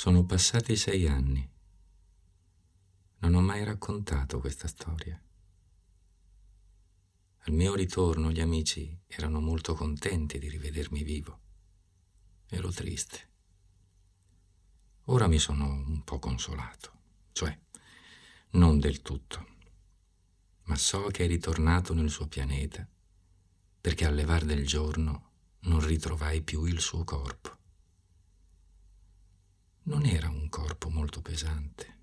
Sono passati sei anni. Non ho mai raccontato questa storia. Al mio ritorno gli amici erano molto contenti di rivedermi vivo. Ero triste. Ora mi sono un po' consolato, cioè non del tutto, ma so che è ritornato nel suo pianeta perché al levar del giorno non ritrovai più il suo corpo. Non era un corpo molto pesante.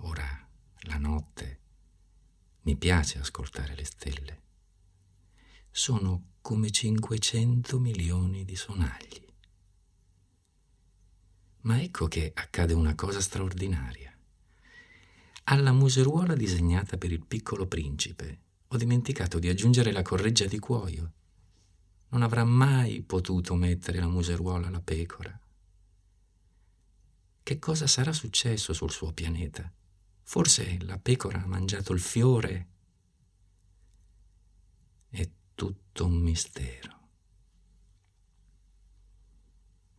Ora, la notte, mi piace ascoltare le stelle. Sono come 500 milioni di sonagli. Ma ecco che accade una cosa straordinaria. Alla museruola disegnata per il piccolo principe ho dimenticato di aggiungere la correggia di cuoio. Non avrà mai potuto mettere la museruola alla pecora. Che cosa sarà successo sul suo pianeta? Forse la pecora ha mangiato il fiore. È tutto un mistero.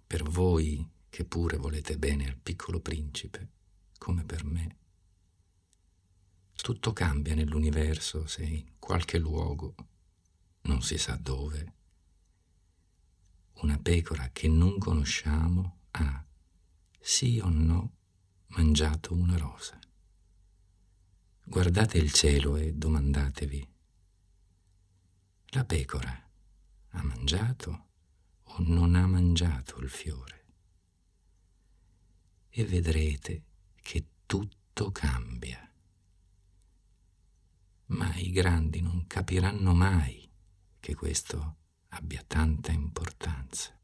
Per voi che pure volete bene al piccolo principe, come per me, tutto cambia nell'universo se in qualche luogo, non si sa dove, una pecora che non conosciamo ha, sì o no, mangiato una rosa. Guardate il cielo e domandatevi, la pecora ha mangiato o non ha mangiato il fiore? E vedrete che tutto cambia. Ma i grandi non capiranno mai che questo abbia tanta importanza.